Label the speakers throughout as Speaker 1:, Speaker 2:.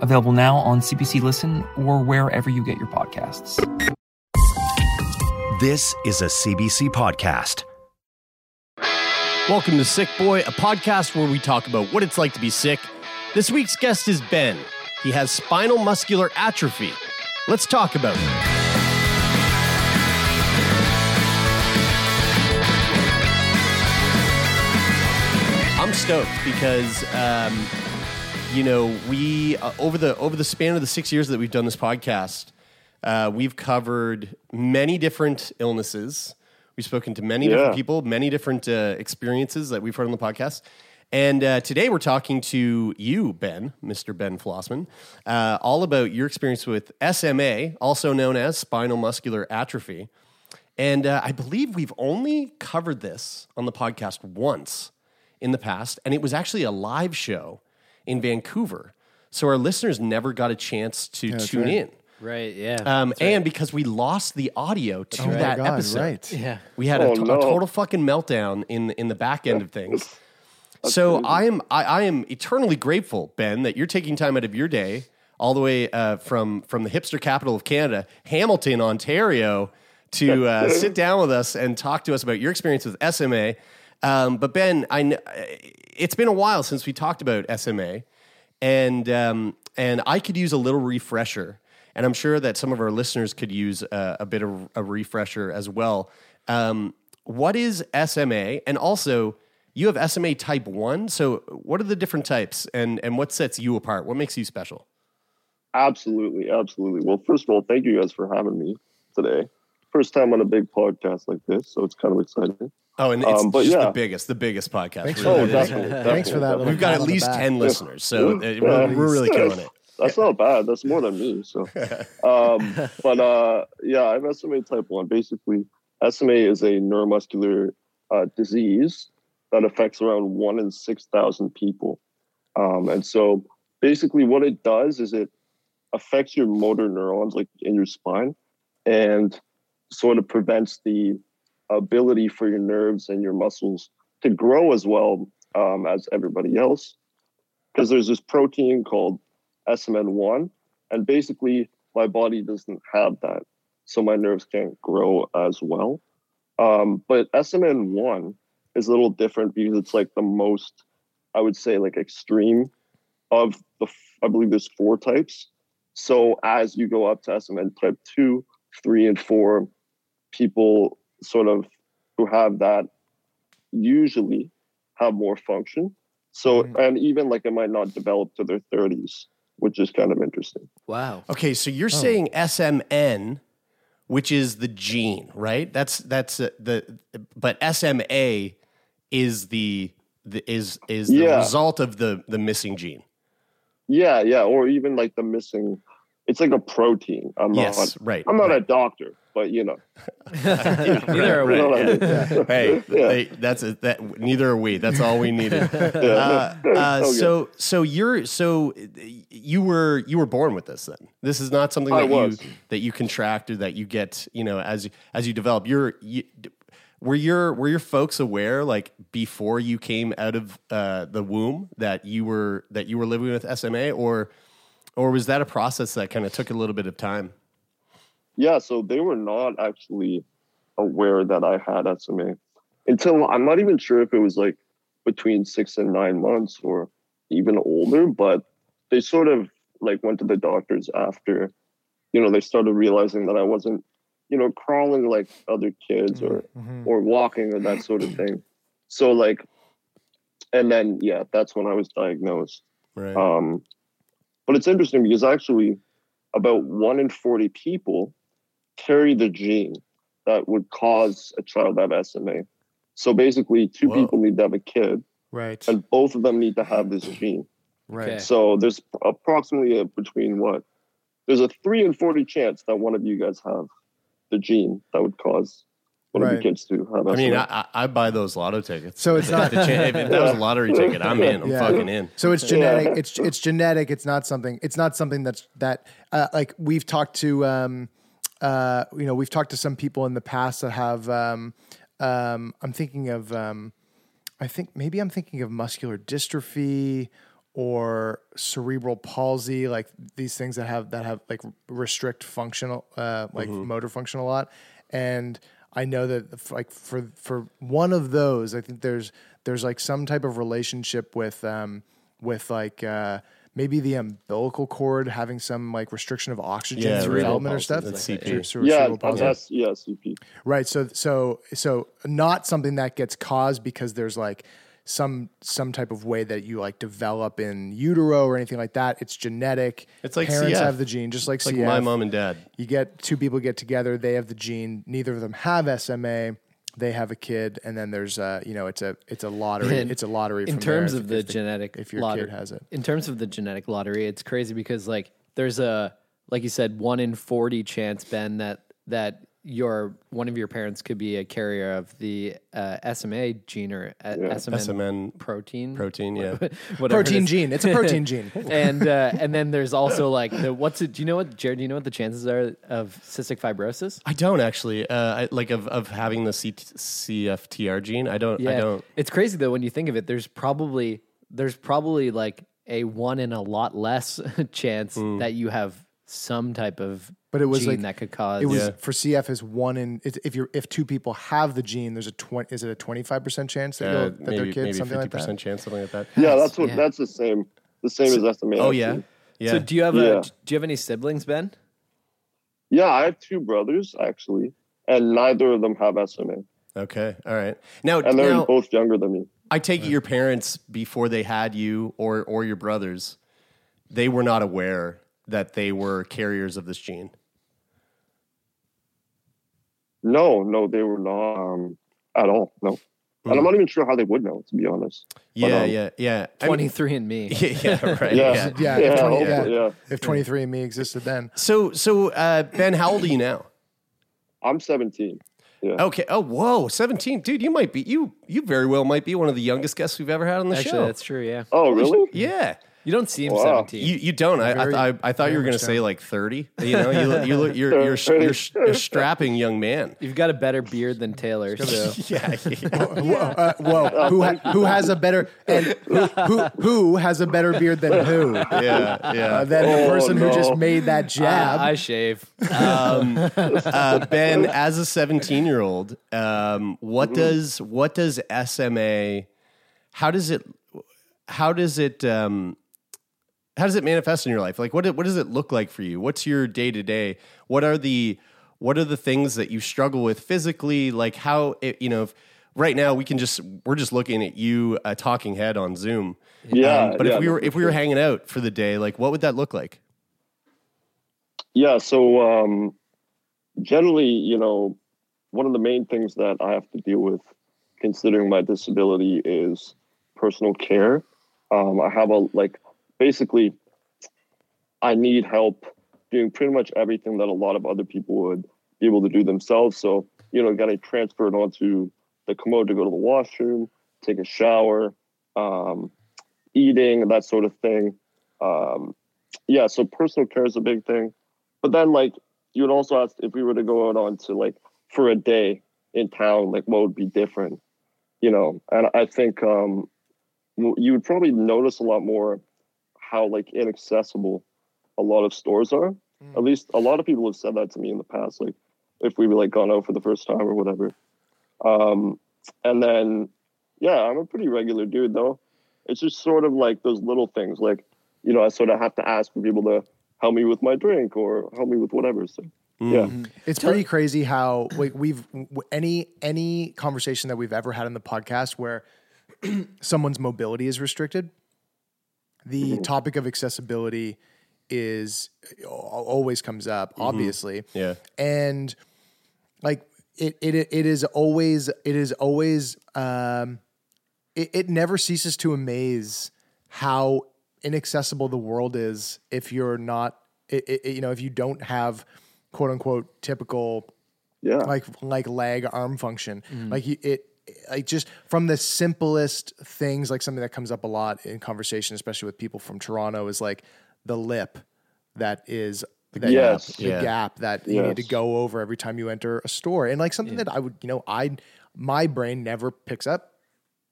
Speaker 1: available now on CBC Listen or wherever you get your podcasts.
Speaker 2: This is a CBC podcast.
Speaker 3: Welcome to Sick Boy, a podcast where we talk about what it's like to be sick. This week's guest is Ben. He has spinal muscular atrophy. Let's talk about it. I'm stoked because um, you know we uh, over the over the span of the six years that we've done this podcast, uh, we've covered many different illnesses. We've spoken to many different people, many different uh, experiences that we've heard on the podcast. And uh, today we're talking to you, Ben, Mr. Ben Flossman, uh, all about your experience with SMA, also known as spinal muscular atrophy. And uh, I believe we've only covered this on the podcast once in the past, and it was actually a live show in Vancouver. So our listeners never got a chance to tune
Speaker 4: right.
Speaker 3: in.
Speaker 5: Right, yeah.
Speaker 3: Um, and because we lost the audio to
Speaker 4: Oh
Speaker 3: that
Speaker 4: God,
Speaker 3: episode,
Speaker 4: right.
Speaker 5: yeah.
Speaker 3: we had
Speaker 4: Oh,
Speaker 3: a, to- a total fucking meltdown in in the back end of things. so I am I, I am eternally grateful, Ben, that you're taking time out of your day all the way uh, from from the hipster capital of Canada, Hamilton, Ontario, to uh, sit down with us and talk to us about your experience with SMA. Um, but Ben, I kn- it's been a while since we talked about SMA, and um, and I could use a little refresher, and I'm sure that some of our listeners could use a, a bit of a refresher as well. Um, what is SMA, and also you have SMA type one. So what are the different types, and and what sets you apart? What makes you special?
Speaker 4: Absolutely, absolutely. Well, first of all, thank you guys for having me today. First time on a big podcast like this, so it's kind of exciting.
Speaker 3: Oh, and it's
Speaker 4: Um, but
Speaker 3: just the
Speaker 4: yeah.
Speaker 3: biggest, the biggest podcast.
Speaker 6: Thanks
Speaker 3: Really.
Speaker 4: Oh,
Speaker 6: for that.
Speaker 4: definitely,
Speaker 6: Thanks for that.
Speaker 3: We've got at least
Speaker 6: back.
Speaker 3: ten listeners, so uh,
Speaker 4: Yeah.
Speaker 3: we're, we're really killing it.
Speaker 4: That's not bad. That's more than me. So, um, but uh, yeah, I have SMA type one. Basically, SMA is a neuromuscular uh, disease that affects around one in six thousand people. Um, and so, basically, what it does is it affects your motor neurons, like in your spine, and sort of prevents the ability for your nerves and your muscles to grow as well um, as everybody else. Because there's this protein called SMN1, and basically my body doesn't have that, so my nerves can't grow as well. Um, but SMN1 is a little different because it's like the most, I would say, like extreme of the. I believe there's four types. So as you go up to SMN type two, three, and four, people sort of who have that usually have more function. So and even like it might not develop to their 30s, which is kind of interesting.
Speaker 5: Wow.
Speaker 3: Okay, so you're saying SMN, which is the gene, right? That's that's uh, the but SMA is the, the is is the
Speaker 4: Yeah.
Speaker 3: result of the the missing gene.
Speaker 4: Yeah, yeah, or even like the missing. It's like a protein. I'm
Speaker 3: Yes,
Speaker 4: not.
Speaker 3: right.
Speaker 4: I'm not
Speaker 3: right.
Speaker 4: a doctor, but you know.
Speaker 5: Neither are we.
Speaker 4: You know I mean?
Speaker 3: hey,
Speaker 4: Yeah.
Speaker 3: they, that's a, that. Neither are we. That's all we needed.
Speaker 4: Yeah.
Speaker 3: Uh, uh,
Speaker 4: Okay.
Speaker 3: so, so you're so you were you were born with this. Then this is not something that you that you contract or that you get. You know, as as you develop, you're you, were your were your folks aware like before you came out of uh, the womb that you were that you were living with SMA or or was that a process that kind of took a little bit of time?
Speaker 4: Yeah, so they were not actually aware that I had SMA until I'm not even sure if it was like between six and nine months or even older, but they sort of like went to the doctors after, you know, they started realizing that I wasn't, you know, crawling like other kids or
Speaker 6: Mhm.
Speaker 4: or walking or that sort of thing. So like, and then yeah, that's when I was diagnosed.
Speaker 3: Right.
Speaker 4: Um, but it's interesting because actually, about one in 40 people carry the gene that would cause a child to have SMA. So basically, two
Speaker 3: Whoa.
Speaker 4: people need to have a kid,
Speaker 6: Right.
Speaker 4: and both of them need to have this gene.
Speaker 6: Right.
Speaker 5: Okay.
Speaker 4: So there's approximately a, between what? There's a three and 40 chance that one of you guys have the gene that would cause one of
Speaker 6: Right.
Speaker 4: the kids to have
Speaker 3: I mean, I, I, I buy those lotto tickets.
Speaker 6: So it's not-
Speaker 3: the cha- if that was a lottery ticket. I'm in. I'm
Speaker 6: Yeah.
Speaker 3: fucking in.
Speaker 6: So it's genetic. It's it's genetic. It's not something. It's not something that's that uh, like we've talked to. Um, uh, you know, we've talked to some people in the past that have. Um, um, I'm thinking of. Um, I think maybe I'm thinking of muscular dystrophy or cerebral palsy, like these things that have that have like restrict functional, uh, like motor function a lot. And I know that like for for one of those, I think there's there's like some type of relationship with um with like uh maybe the umbilical cord having some like restriction of oxygen
Speaker 3: Yeah,
Speaker 6: through development or
Speaker 3: Palsy,
Speaker 6: stuff.
Speaker 3: that's
Speaker 6: Cere-
Speaker 3: CP.
Speaker 6: cere-
Speaker 4: yeah,
Speaker 6: cerebral
Speaker 4: that's yeah, CP.
Speaker 6: Right. So so so not something that gets caused because there's like some some type of way that you like develop in utero or anything like that. It's genetic.
Speaker 3: It's like
Speaker 6: parents
Speaker 3: CF.
Speaker 6: have the gene, just like
Speaker 3: It's like
Speaker 6: CF.
Speaker 3: my mom and dad.
Speaker 6: You get two people get together, they have the gene. Neither of them have SMA. They have a kid, and then there's a you know it's a it's a lottery.
Speaker 5: And
Speaker 6: it's a lottery.
Speaker 5: in terms
Speaker 6: there
Speaker 5: of
Speaker 6: if-
Speaker 5: the
Speaker 6: if
Speaker 5: genetic
Speaker 6: if your
Speaker 5: lottery,
Speaker 6: kid has it.
Speaker 5: In terms of the genetic lottery, it's crazy because like there's a like you said one in 40 chance Ben that that your one of your parents could be a carrier of the uh, SMA gene or uh, SMN,
Speaker 3: SMN
Speaker 5: protein
Speaker 3: protein, yeah.
Speaker 5: whatever it
Speaker 6: Protein
Speaker 5: is.
Speaker 6: gene. It's a protein gene.
Speaker 5: and uh, and then there's also like the what's it? Do you know what Jared? Do you know what the chances are of cystic fibrosis?
Speaker 3: I don't actually uh, I, like of, of having the C- CFTR gene. I don't. I don't.
Speaker 5: It's crazy though when you think of it. There's probably there's probably like a one in a lot less chance that you have some type of
Speaker 6: But it was
Speaker 5: gene
Speaker 6: like
Speaker 5: that could cause
Speaker 6: It was for CF is one in if you're if two people have the gene, there's a twenty. Is it a twenty five percent chance that,
Speaker 3: Uh,
Speaker 6: that
Speaker 3: maybe
Speaker 6: their kids
Speaker 3: maybe
Speaker 6: something
Speaker 3: fifty
Speaker 6: like that?
Speaker 3: percent chance, something like that.
Speaker 4: Yeah, that's what
Speaker 5: yeah.
Speaker 4: that's the same the same as SMA.
Speaker 3: Oh yeah, yeah.
Speaker 5: So do you have
Speaker 4: Yeah.
Speaker 5: a do you have any siblings, Ben?
Speaker 4: Yeah, I have two brothers actually, and neither of them have SMA,
Speaker 3: okay, all right. Now,
Speaker 4: and they're
Speaker 3: now
Speaker 4: both younger than me.
Speaker 3: I take it your parents before they had you or or your brothers, they were not aware that they were carriers of this gene.
Speaker 4: No, no, they were not um, at all. No, and I'm not even sure how they would know, to be honest.
Speaker 3: Yeah,
Speaker 4: um,
Speaker 3: yeah, yeah. I mean-
Speaker 5: Twenty three and me.
Speaker 3: yeah, right.
Speaker 4: Yeah.
Speaker 3: yeah.
Speaker 6: Yeah,
Speaker 4: Yeah,
Speaker 6: if 20, yeah.
Speaker 4: hopefully, yeah.
Speaker 6: If twenty three and me existed then,
Speaker 3: So, so uh, Ben, how old are you now?
Speaker 4: I'm 17. Yeah.
Speaker 3: Okay. Oh, whoa, seventeen, dude. You might be you. You very well might be one of the youngest guests we've ever had on the
Speaker 5: Actually,
Speaker 3: show.
Speaker 5: that's true. Yeah,
Speaker 4: Oh, really?
Speaker 3: yeah.
Speaker 5: You don't see him
Speaker 4: Wow.
Speaker 5: seventeen.
Speaker 3: You you don't. I, I,
Speaker 6: Very-
Speaker 3: I, I thought you were going to say like thirty. You know, you look, you look, you're you're, you're, you're, you're a strapping young man.
Speaker 5: You've got a better beard than Taylor. So
Speaker 3: Yeah.
Speaker 6: whoa, uh, whoa who ha- who has a better and who, who who has a better beard than who?
Speaker 3: yeah. Yeah.
Speaker 6: Uh, than the
Speaker 4: Oh,
Speaker 6: person who just made that jab.
Speaker 5: I, I shave.
Speaker 3: um, uh, ben, as a 17 year old, um, what does what does SMA? How does it? How does it? Um, how does it manifest in your life? Like, what what does it look like for you? What's your day to day? What are the what are the things that you struggle with physically? Like, how it, you know? If, right now, we can just we're just looking at you, a talking head on Zoom.
Speaker 4: Yeah.
Speaker 3: Um, but
Speaker 4: yeah,
Speaker 3: if we were if we were hanging out for the day, like, what would that look like?
Speaker 4: Yeah, so um, generally, you know, one of the main things that I have to deal with, considering my disability, is personal care. Um, I have a like, basically, I need help doing pretty much everything that a lot of other people would be able to do themselves. So, you know, getting transferred onto the commode to go to the washroom, take a shower, um, eating, that sort of thing. Um, yeah, so personal care is a big thing. But then, like, you would also ask if we were to go out on to like for a day in town, like what would be different, you know? And I think um, you would probably notice a lot more how like inaccessible a lot of stores are. Hmm. At least a lot of people have said that to me in the past, like if we were like gone out for the first time or whatever. Um, and then, yeah, I'm a pretty regular dude though. It's just sort of like those little things, like you know, I sort of have to ask for people to help me with my drink or help me with whatever. So hmm. yeah, hmm.
Speaker 6: It's pretty crazy how like we've any any conversation that we've ever had in the podcast where someone's mobility is restricted. The topic of accessibility is always comes up, obviously.
Speaker 3: Yeah.
Speaker 6: and like it it it is always it is always um it, it never ceases to amaze how inaccessible the world is if you're not it, it, you know if you don't have quote unquote typical
Speaker 4: Yeah.
Speaker 6: like like leg arm function
Speaker 5: Mm.
Speaker 6: like it like just from the simplest things like something that comes up a lot in conversation especially with people from toronto is like the lip that is the
Speaker 4: Yes.
Speaker 6: gap, the
Speaker 3: Yeah.
Speaker 6: gap that you need to go over every time you enter a store and like something that i would you know i my brain never picks up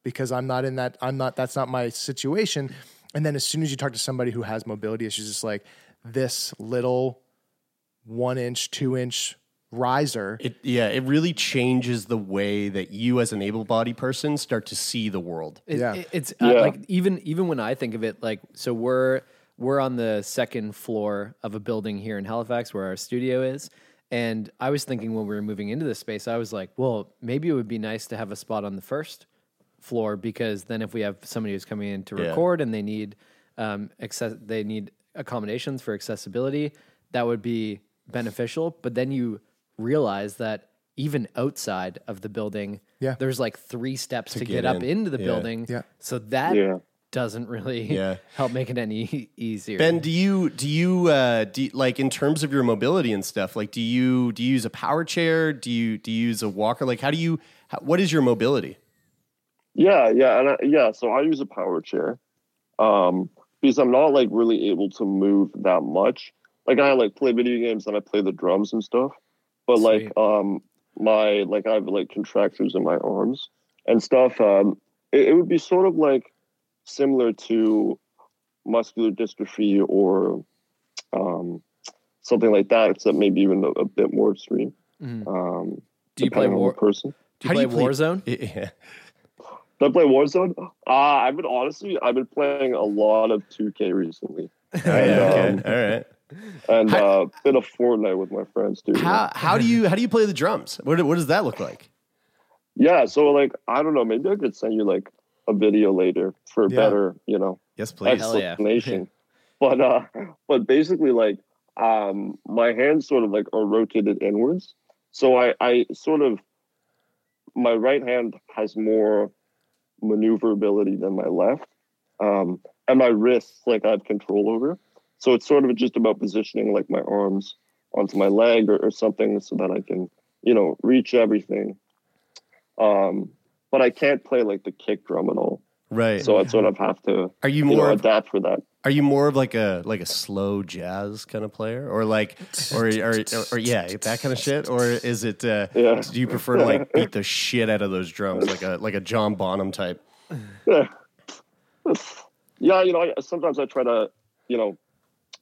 Speaker 6: because i'm not in that i'm not that's not my situation and then as soon as you talk to somebody who has mobility issues it's like this little one inch two inch riser
Speaker 3: It, yeah, it really changes the way that you, as an able-bodied person, start to see the world.
Speaker 5: It-
Speaker 6: Yeah.
Speaker 5: it- it's
Speaker 4: Yeah.
Speaker 5: uh, like even even when I think of it, like so we're we're on the second floor of a building here in Halifax where our studio is, and I was thinking when we were moving into this space, I was like, well, maybe it would be nice to have a spot on the first floor because then if we have somebody who's coming in to
Speaker 3: Yeah.
Speaker 5: record and they need um access, they need accommodations for accessibility, that would be beneficial. But then you realize that even outside of the building,
Speaker 6: Yeah.
Speaker 5: there's like three steps to,
Speaker 3: get
Speaker 5: get, up into the
Speaker 3: Yeah.
Speaker 5: building.
Speaker 6: Yeah.
Speaker 5: So that
Speaker 4: Yeah.
Speaker 5: doesn't really
Speaker 3: Yeah.
Speaker 5: help make it any easier.
Speaker 3: Ben, do you do you uh, do you- like in terms of your mobility and stuff? Like, do you do you use a power chair? Do you do you use a walker? Like, how do you? How, what is your mobility?
Speaker 4: Yeah, yeah, and I, yeah. So I use a power chair, um, because I'm not like really able to move that much. Like I like play video games and I play the drums and stuff, but like um my like I have like contractures in my arms and stuff. Um, it, it would be sort of like similar to muscular dystrophy or um something like that, except maybe even a, a bit more extreme.
Speaker 5: Mhm.
Speaker 4: Um,
Speaker 5: Do you play
Speaker 4: depending on
Speaker 5: war?
Speaker 4: the person?
Speaker 5: Do you play Warzone?
Speaker 3: Yeah.
Speaker 4: Do I play Warzone? Uh, I've been honestly, I've been playing a lot of 2K recently,
Speaker 3: Oh, yeah, okay.
Speaker 4: um,
Speaker 3: All right.
Speaker 4: And
Speaker 3: How-
Speaker 4: uh, bit of Fortnite with my friends too.
Speaker 3: How how do you how do you play the drums? What what does that look like?
Speaker 4: Yeah, so like I don't know, maybe I could send you like a video later for
Speaker 6: Yeah.
Speaker 4: better, you know,
Speaker 3: Yes, please.
Speaker 5: Hell yeah.
Speaker 4: explanation. but uh, but basically, like um, my hands sort of like are rotated inwards, so I I sort of my right hand has more maneuverability than my left, um, and my wrists like I have control over. So it's sort of just about positioning like my arms onto my leg or, or something so that I can you know reach everything. Um, but I can't play like the kick drum at all.
Speaker 3: Right.
Speaker 4: So I sort of have to
Speaker 3: are you
Speaker 4: you know,
Speaker 3: more of,
Speaker 4: adapt for that.
Speaker 3: are you more of like a like a slow jazz kind of player or like or or, or, or yeah that kind of shit or is it uh,
Speaker 4: Yeah.
Speaker 3: do you prefer to like beat the shit out of those drums like a like a John Bonham type?
Speaker 4: Yeah. yeah, you know, I, sometimes I try to, you know,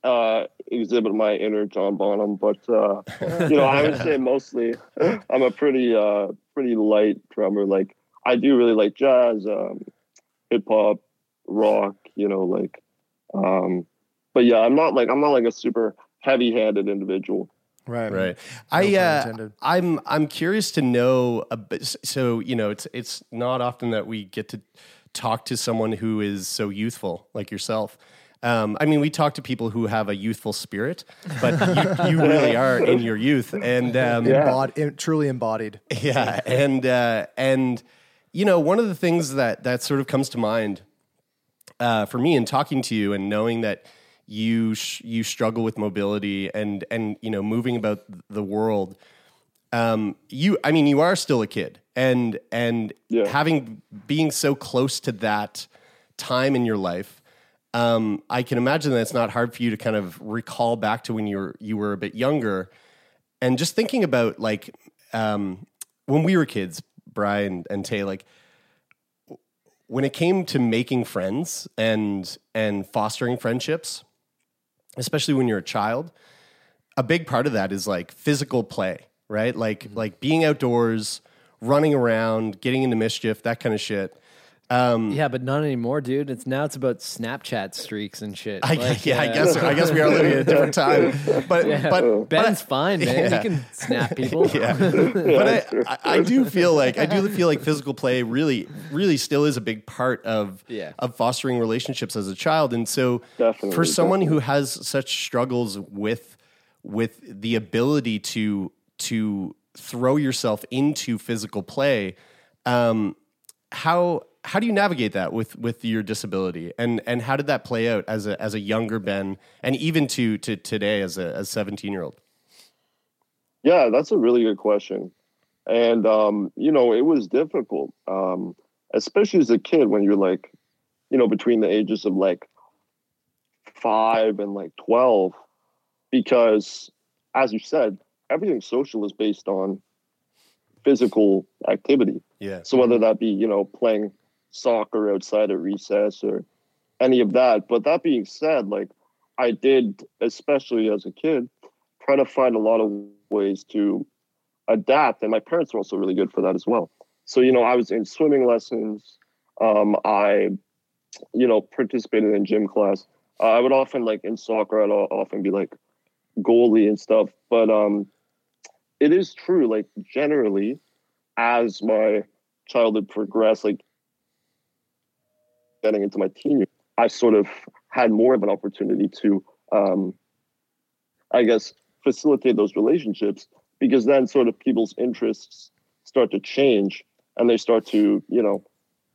Speaker 4: uh, exhibit my inner John Bonham, but uh, you know, I would say mostly I'm a pretty uh, pretty light drummer. Like I do really like jazz, um, hip hop, rock. You know, like, um, but yeah, I'm not like I'm not like a super heavy handed individual.
Speaker 6: right
Speaker 3: Right. I
Speaker 6: pun
Speaker 3: uh. I'm I'm curious to know a bit. So you know, it's it's not often that we get to talk to someone who is so youthful like yourself. Um, I mean, we talk to people who have a youthful spirit, but you, you really are in your youth, and um,
Speaker 4: Yeah.
Speaker 6: Embod- em- truly embodied
Speaker 3: yeah, and uh, and you know, one of the things that that sort of comes to mind uh, for me in talking to you and knowing that you sh- you struggle with mobility and and you know moving about the world. Um, you, I mean, you are still a kid, and and
Speaker 4: Yeah.
Speaker 3: having being so close to that time in your life. Um, I can imagine that it's not hard for you to kind of recall back to when you were you were a bit younger, and just thinking about like um, when we were kids, Brian and Tay, like when it came to making friends and and fostering friendships, especially when you're a child, a big part of that is like physical play, right? Like like being outdoors, running around, getting into mischief, that kind of shit. Um,
Speaker 5: Yeah, but not anymore, dude. It's now it's about Snapchat streaks and shit.
Speaker 3: I,
Speaker 5: Like,
Speaker 3: yeah, I
Speaker 5: uh,
Speaker 3: guess I guess we are living in a different time, but
Speaker 5: Yeah,
Speaker 3: but
Speaker 5: Ben's
Speaker 3: but,
Speaker 5: fine, man.
Speaker 3: Yeah.
Speaker 5: He can snap people.
Speaker 3: yeah. but I, I, I do feel like I do feel like physical play really, really still is a big part of
Speaker 5: Yeah.
Speaker 3: of fostering relationships as a child. And so,
Speaker 4: Definitely,
Speaker 3: for someone who has such struggles with with the ability to to throw yourself into physical play, um, how how do you navigate that with with your disability and and how did that play out as a as a younger Ben and even to to today as a as seventeen year old?
Speaker 4: Yeah, that's a really good question. And um, you know, it was difficult. Um, especially as a kid when you're like, you know, between the ages of like five and like twelve, because as you said, everything social is based on physical activity.
Speaker 3: Yeah.
Speaker 4: So whether that be, you know, playing soccer outside of recess or any of that. But that being said, like I did, especially as a kid, try to find a lot of ways to adapt. And my parents were also really good for that as well. So, you know, I was in swimming lessons. Um, I, you know, participated in gym class. Uh, I would often like in soccer, I'd often be like goalie and stuff. But um, it is true, like generally, as my childhood progressed, like getting into my teen years, I sort of had more of an opportunity to, um, I guess, facilitate those relationships because then sort of people's interests start to change and they start to, you know,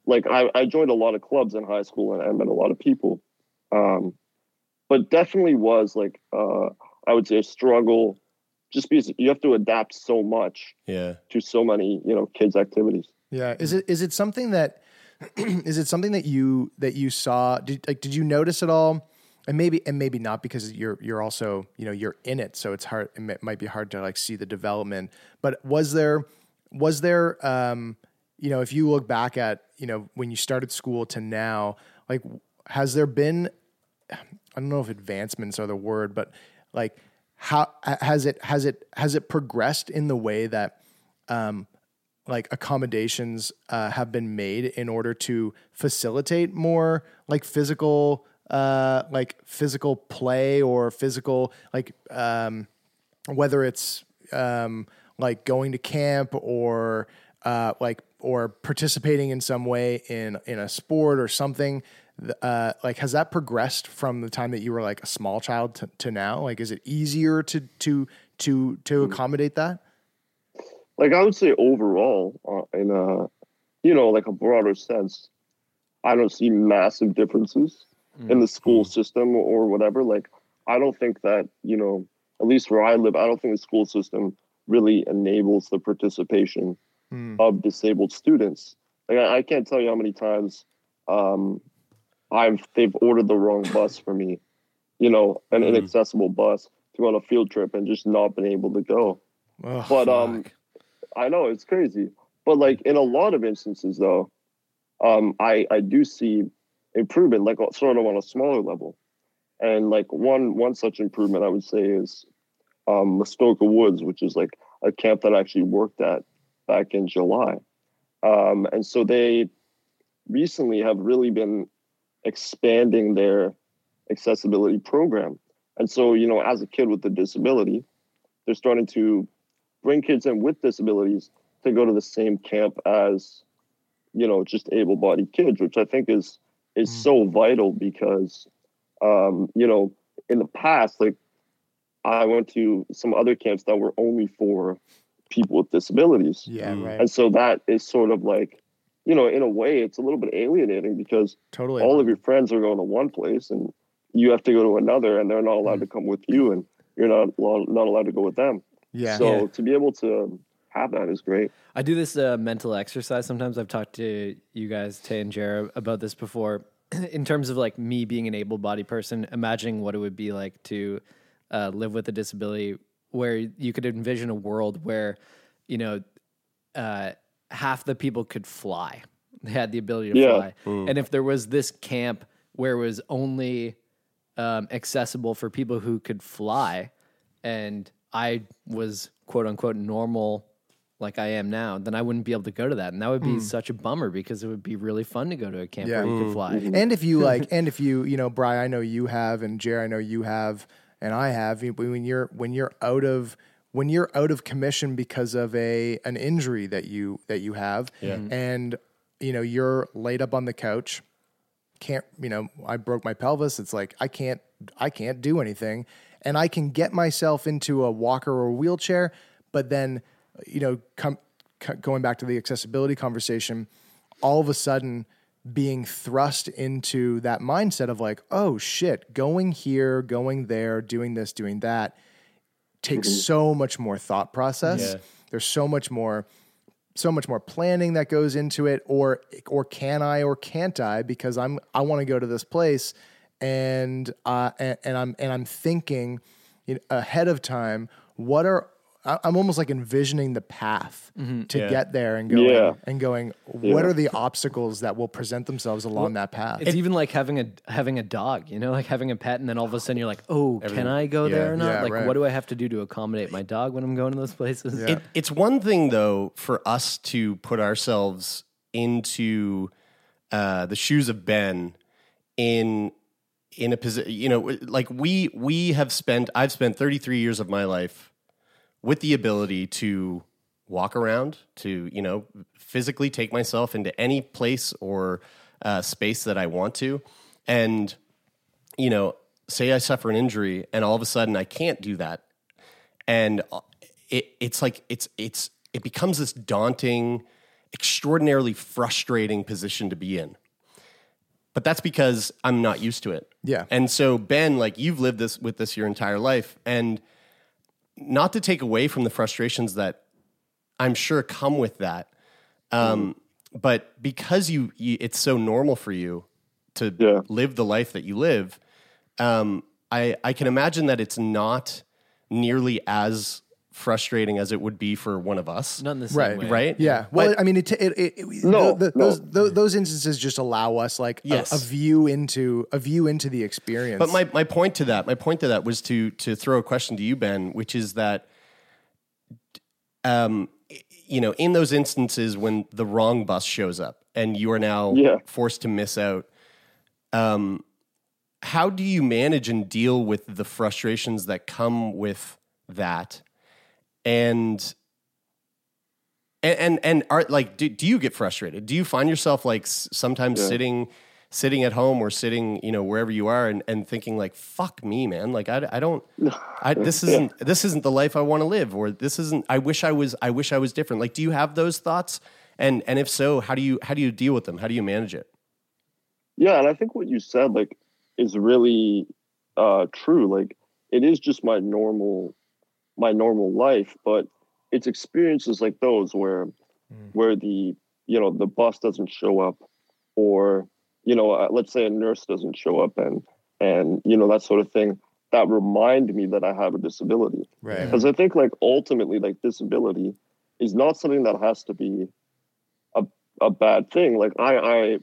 Speaker 4: like I, I joined a lot of clubs in high school and I met a lot of people. Um, but definitely was like, uh, I would say a struggle just because you have to adapt so much
Speaker 3: Yeah.
Speaker 4: to so many, you know, kids' activities.
Speaker 6: Yeah. Is it is it something that is it something that you that you saw? Did like did you notice at all? And maybe and maybe not because you're you're also you know you're in it, so it's hard. It might be hard to like see the development. But was there was there um you know if you look back at you know when you started school to now, like has there been I don't know if advancements are the word, but like how has it has it has it progressed in the way that um, like accommodations uh, have been made in order to facilitate more like physical uh, like physical play or physical like um, whether it's um, like going to camp or uh, like or participating in some way in in a sport or something uh, like has that progressed from the time that you were like a small child to, to now? Like is it easier to to to to accommodate that
Speaker 4: like I would say overall, uh, in a you know like a broader sense, I don't see massive differences in the school system or whatever. Like I don't think that you know at least where I live, I don't think the school system really enables the participation of disabled students. Like I, I can't tell you how many times um, I've they've ordered the wrong bus for me, you know, an inaccessible bus to go on a field trip and just not been able to go.
Speaker 6: Ugh,
Speaker 4: but um,
Speaker 6: fuck.
Speaker 4: I know it's crazy, but like in a lot of instances, though, um, I I do see improvement, like sort of on a smaller level, and like one one such improvement I would say is um, Muskoka Woods, which is like a camp that I actually worked at back in July, um, and so they recently have really been expanding their accessibility program, and so you know as a kid with a disability, they're starting to bring kids in with disabilities to go to the same camp as you know just able-bodied kids which i think is is mm. so vital because um you know in the past like i went to some other camps that were only for people with disabilities.
Speaker 6: Yeah mm. right.
Speaker 4: And so that is sort of like you know in a way it's a little bit alienating because
Speaker 6: totally.
Speaker 4: all of your friends are going to one place and you have to go to another and they're not allowed mm. to come with you and you're not not allowed to go with them
Speaker 6: yeah
Speaker 4: so
Speaker 5: Yeah.
Speaker 4: to be able to have that is great.
Speaker 5: I do this uh, mental exercise sometimes. I've talked to you guys, Tay and Jara, about this before. In terms of like me being an able-bodied person, imagining what it would be like to uh, live with a disability, where you could envision a world where, you know, uh, half the people could fly. They had the ability to
Speaker 4: Yeah.
Speaker 5: fly, and if there was this camp where it was only um, accessible for people who could fly, and I was quote unquote normal like I am now, then I wouldn't be able to go to that. And that would be hmm. such a bummer because it would be really fun to go to a camp
Speaker 6: Yeah.
Speaker 5: where you could hmm. fly.
Speaker 6: And if you like, and if you, you know, Bry, I know you have, and Jerry, I know you have, and I have. When you're when you're out of when you're out of commission because of a an injury that you that you have, hmm. and you know you're laid up on the couch, can't you know I broke my pelvis. It's like I can't I can't do anything, and I can get myself into a walker or wheelchair, but then you know come c- going back to the accessibility conversation, all of a sudden being thrust into that mindset of like, oh shit, going here, going there, doing this, doing that takes mm-hmm. so much more thought process.
Speaker 3: Yeah.
Speaker 6: There's so much more so much more planning that goes into it or or can I or can't I because I'm I want to go to this place and uh and, and I'm and I'm thinking you know, ahead of time what are I- I'm almost like envisioning the path to
Speaker 3: Yeah.
Speaker 6: get there and going
Speaker 4: Yeah.
Speaker 6: and going what
Speaker 4: Yeah.
Speaker 6: are the obstacles that will present themselves along that path
Speaker 5: It's even like having a having a dog, you know, like having a pet, and then all of a sudden you're like, oh, can I go
Speaker 3: yeah.
Speaker 5: there or not?
Speaker 6: Yeah,
Speaker 5: like,
Speaker 6: right.
Speaker 5: what do I have to do to accommodate my dog when I'm going to those places?
Speaker 6: Yeah.
Speaker 3: It, it's one thing though for us to put ourselves into uh, the shoes of Ben in in a position. You know, like we we have spent. I've spent 33 years of my life with the ability to walk around, to you know, physically take myself into any place or uh, space that I want to, and you know, say I suffer an injury and all of a sudden I can't do that and uh, it, it's like it's it's it becomes this daunting extraordinarily frustrating position to be in but that's because i'm not used to it
Speaker 6: Yeah.
Speaker 3: and so ben like you've lived this with this your entire life and not to take away from the frustrations that i'm sure come with that um, but because you, you it's so normal for you to
Speaker 4: Yeah.
Speaker 3: live the life that you live um, I, I can imagine that it's not nearly as frustrating as it would be for one of us.
Speaker 5: Not in the same
Speaker 6: right
Speaker 5: way.
Speaker 3: Right?
Speaker 6: yeah well
Speaker 3: But-
Speaker 6: i mean it, it, it, it
Speaker 4: No,
Speaker 6: the- the-
Speaker 4: no.
Speaker 6: those, those those instances just allow us like a-
Speaker 3: Yes.
Speaker 6: a, view into a view into the experience
Speaker 3: But my, my point to that, my point to that was to to throw a question to you, Ben, which is that, um, you know, in those instances when the wrong bus shows up and you are now
Speaker 4: Yeah.
Speaker 3: forced to miss out, um, how do you manage and deal with the frustrations that come with that, and and and, and are like do, do you get frustrated? Do you find yourself like s- sometimes
Speaker 4: Yeah.
Speaker 3: sitting sitting at home or sitting you know wherever you are and, and thinking like fuck me man. Like I, I don't I, this isn't this isn't the life I want to live or this isn't I wish I was I wish I was different. Like do you have those thoughts? And and if so how do you how do you deal with them? How do you manage it?
Speaker 4: Yeah, and I think what you said like is really uh true. Like it is just my normal my normal life, but it's experiences like those where where the you know the bus doesn't show up or you know uh, let's say a nurse doesn't show up and and you know that sort of thing that remind me that I have a disability.
Speaker 6: right
Speaker 4: Because I think like ultimately like disability is not something that has to be a a bad thing. Like I I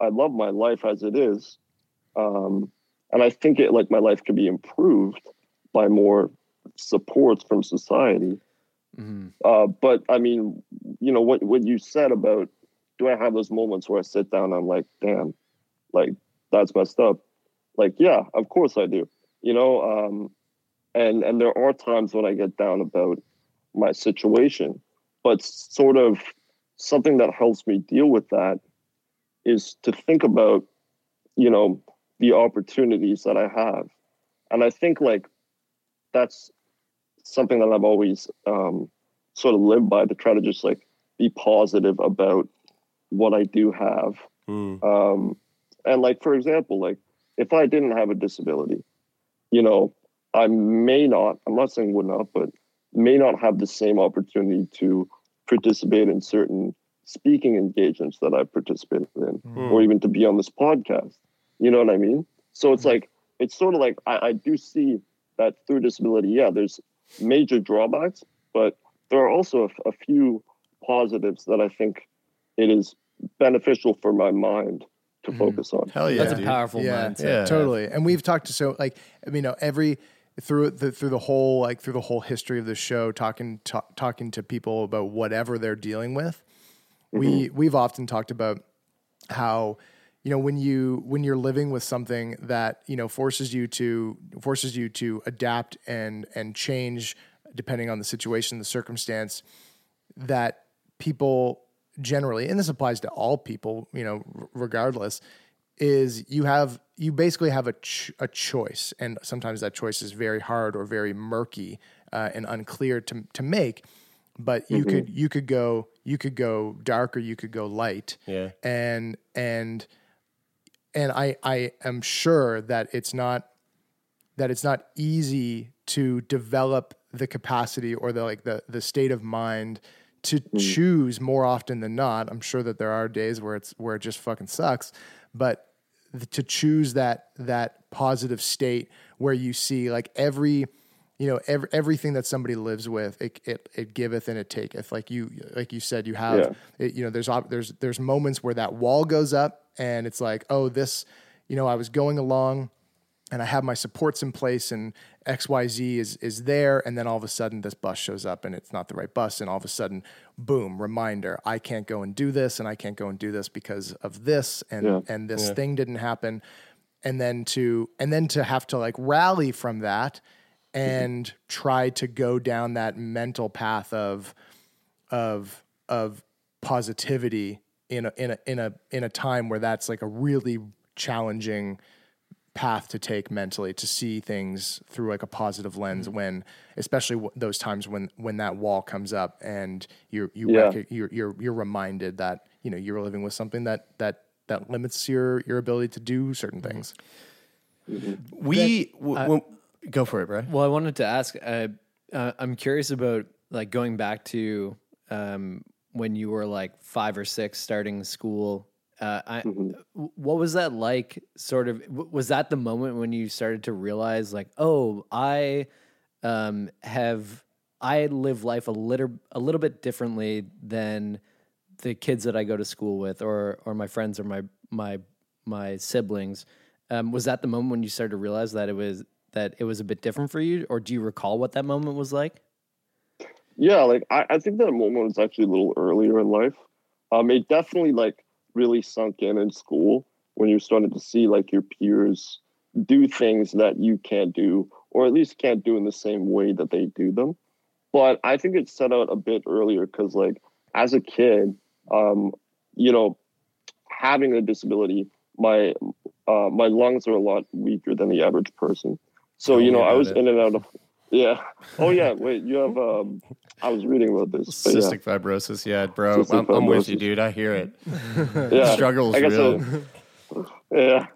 Speaker 4: I love my life as it is. Um and I think it like my life can be improved by more supports from society.
Speaker 5: Mhm.
Speaker 4: Uh but I mean, you know what what you said about do I have those moments where I sit down and I'm like, damn, like that's messed up. Like, yeah, of course I do. You know, um and and there are times when I get down about my situation, but sort of something that helps me deal with that is to think about, you know, the opportunities that I have, and I think like that's something that I've always um, sort of lived by to try to just like be positive about what I do have, um, and like for example, like if I didn't have a disability, you know, I may not, I'm not saying would not, but may not have the same opportunity to participate in certain speaking engagements that I've participated in, or even to be on this podcast. You know what I mean? So it's like, it's sort of like I, I do see that through disability, yeah, there's major drawbacks, but there are also a few positives that I think it is beneficial for my mind to mm-hmm. focus on.
Speaker 3: hell yeah
Speaker 5: That's a powerful
Speaker 6: yeah,
Speaker 5: mindset.
Speaker 3: Yeah.
Speaker 6: totally. And we've talked to so like I mean, you know, every through the through the whole like through the whole history of the show, talking ta- talking to people about whatever they're dealing with. We mm-hmm. we've often talked about how you know when you when you're living with something that you know forces you to forces you to adapt and and change depending on the situation the circumstance that people generally and this applies to all people you know regardless is you have you basically have a ch- a choice. And sometimes that choice is very hard or very murky uh, and unclear to to make but you could you could go you could go dark or you could go light.
Speaker 3: Yeah.
Speaker 6: and and and I I am sure that it's not that it's not easy to develop the capacity or the like the the state of mind to mm. choose more often than not. I'm sure that there are days where it's where it just fucking sucks, but to choose that that positive state where you see like every you know every, everything that somebody lives with it, it it giveth and it taketh. Like you like you said you have
Speaker 4: Yeah.
Speaker 6: it, you know there's there's there's moments where that wall goes up and it's like oh this you know I was going along and I have my supports in place and XYZ is is there. And then all of a sudden this bus shows up and it's not the right bus. And all of a sudden boom reminder I can't go and do this and I can't go and do this because of this. And
Speaker 4: Yeah.
Speaker 6: and this thing didn't happen. And then to and then to have to like rally from that and try to go down that mental path of of of positivity in a in a in a in a time where that's like a really challenging path to take mentally to see things through like a positive lens mm-hmm. when especially w- those times when when that wall comes up and you're you
Speaker 4: Yeah.
Speaker 6: rec- you're you're you're reminded that you know you're living with something that that that limits your your ability to do certain mm-hmm. things. Mm-hmm.
Speaker 3: We w- uh, w- go for it, Brad.
Speaker 5: Well, I wanted to ask. Uh, uh, I'm curious about like going back to um, when you were like five or six, starting school. Uh, I, w- What was that like? Sort of. Was that the moment when you started to realize, like, oh, I um, have I live life a little a little bit differently than the kids that I go to school with, or or my friends, or my my my siblings. Um, was that the moment when you started to realize that it was that it was a bit different for you, or do you recall what that moment was like?
Speaker 4: Yeah, like I, I think that moment was actually a little earlier in life. Um, it definitely like really sunk in in school when you started to see like your peers do things that you can't do, or at least can't do in the same way that they do them. But I think it set out a bit earlier because like as a kid, um, you know, having a disability, my uh, my lungs are a lot weaker than the average person. So you know, I was
Speaker 3: it.
Speaker 4: in and out of yeah. Oh yeah. Wait, you have um. I was reading about this. but yeah.
Speaker 3: Cystic fibrosis, yeah, bro.
Speaker 4: Cystic
Speaker 3: I'm, I'm with you, dude. I hear it.
Speaker 4: Yeah,
Speaker 3: Struggle's real.
Speaker 4: it- yeah,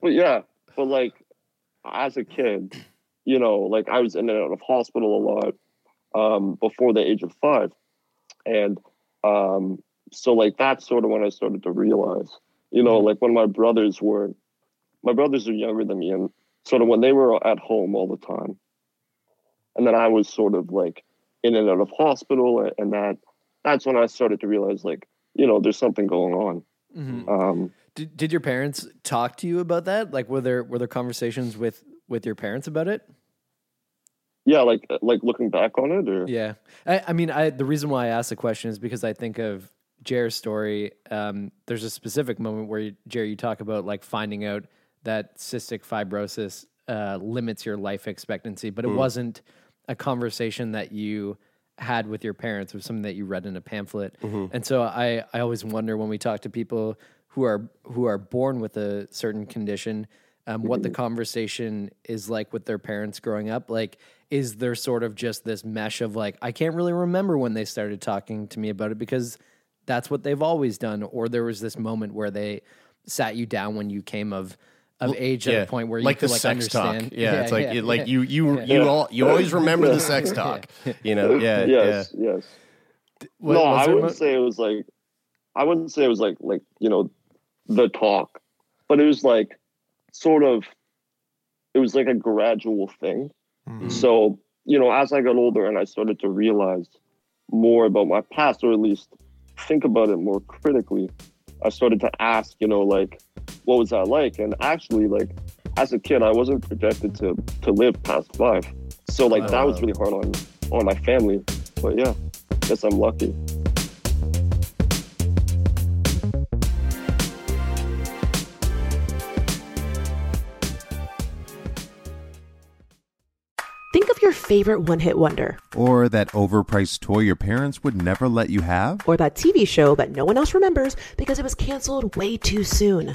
Speaker 4: but yeah, but like as a kid, you know, like I was in and out of hospital a lot um, before the age of five, and um, so like that's sort of when I started to realize, you know, like when my brothers were, my brothers are younger than me, and sort of when they were at home all the time, and then I was sort of like in and out of hospital, and that that's when I started to realize, like, you know, there's something going on. Um,
Speaker 5: Did, did your parents talk to you about that? Like, were there were there conversations with with your parents about it?
Speaker 4: yeah, like like looking back on it, or
Speaker 5: Yeah, I, I mean, I the reason why I asked the question is because I think of Jer's story. Um, there's a specific moment where you, Jer, you talk about like finding out that cystic fibrosis uh, limits your life expectancy, but it wasn't a conversation that you had with your parents. or something that you read in a pamphlet, and so I I always wonder when we talk to people who are who are born with a certain condition um, what the conversation is like with their parents growing up. Like, is there sort of just this mesh of like, I can't really remember when they started talking to me about it because that's what they've always done, or there was this moment where they sat you down when you came of of age at a point where you
Speaker 3: like
Speaker 5: could
Speaker 3: the
Speaker 5: like
Speaker 3: sex
Speaker 5: understand.
Speaker 3: talk. Yeah, it's like
Speaker 5: yeah,
Speaker 3: like
Speaker 5: yeah.
Speaker 3: you you you all you always remember the sex talk. You know, yeah,
Speaker 4: yes, yes.
Speaker 5: Wa-
Speaker 4: no, I wouldn't
Speaker 5: mo-
Speaker 4: say it was like, I wouldn't say it was like like you know, the talk, but it was like, sort of, it was like a gradual thing. Mm-hmm. So you know, as I got older and I started to realize more about my past, or at least think about it more critically, I started to ask, you know, like, what was that like? And actually, like, as a kid, I wasn't projected to to live past five. So like that was really hard on on my family. But yeah, guess I'm lucky.
Speaker 7: Think of your favorite one hit wonder,
Speaker 8: Or that overpriced toy your parents would never let you have?
Speaker 7: or that TV show that no one else remembers because it was canceled way too soon.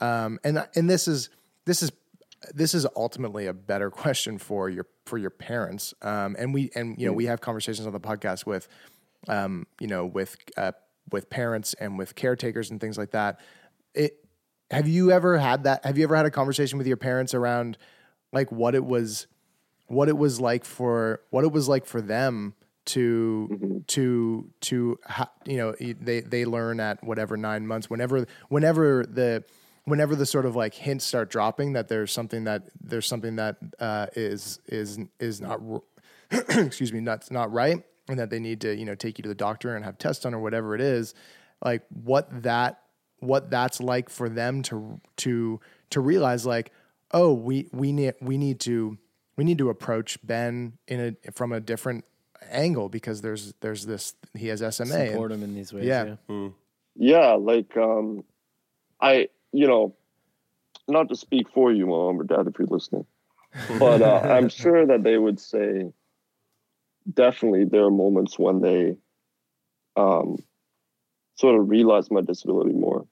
Speaker 6: um, and and this is this is this is ultimately a better question for your for your parents. Um, and we and you know we have conversations on the podcast with um, you know with uh, with parents and with caretakers and things like that. It have you ever had that have you ever had a conversation with your parents around like what it was what it was like for what it was like for them to to to ha, you know they they learn at whatever nine months whenever whenever the whenever the sort of like hints start dropping that there's something that there's something that uh, is is is not r- excuse me not not right and that they need to you know take you to the doctor and have tests done or whatever it is like what that what that's like for them to to to realize like oh we we need we need to we need to approach Ben in a from a different angle because there's there's this he has SMA
Speaker 5: Support
Speaker 6: and-
Speaker 5: him in these ways.
Speaker 6: yeah,
Speaker 5: Yeah.
Speaker 4: Yeah, like um, I, you know, not to speak for you, mom or dad, if you're listening, but uh, I'm sure that they would say definitely there are moments when they um, sort of realize my disability more.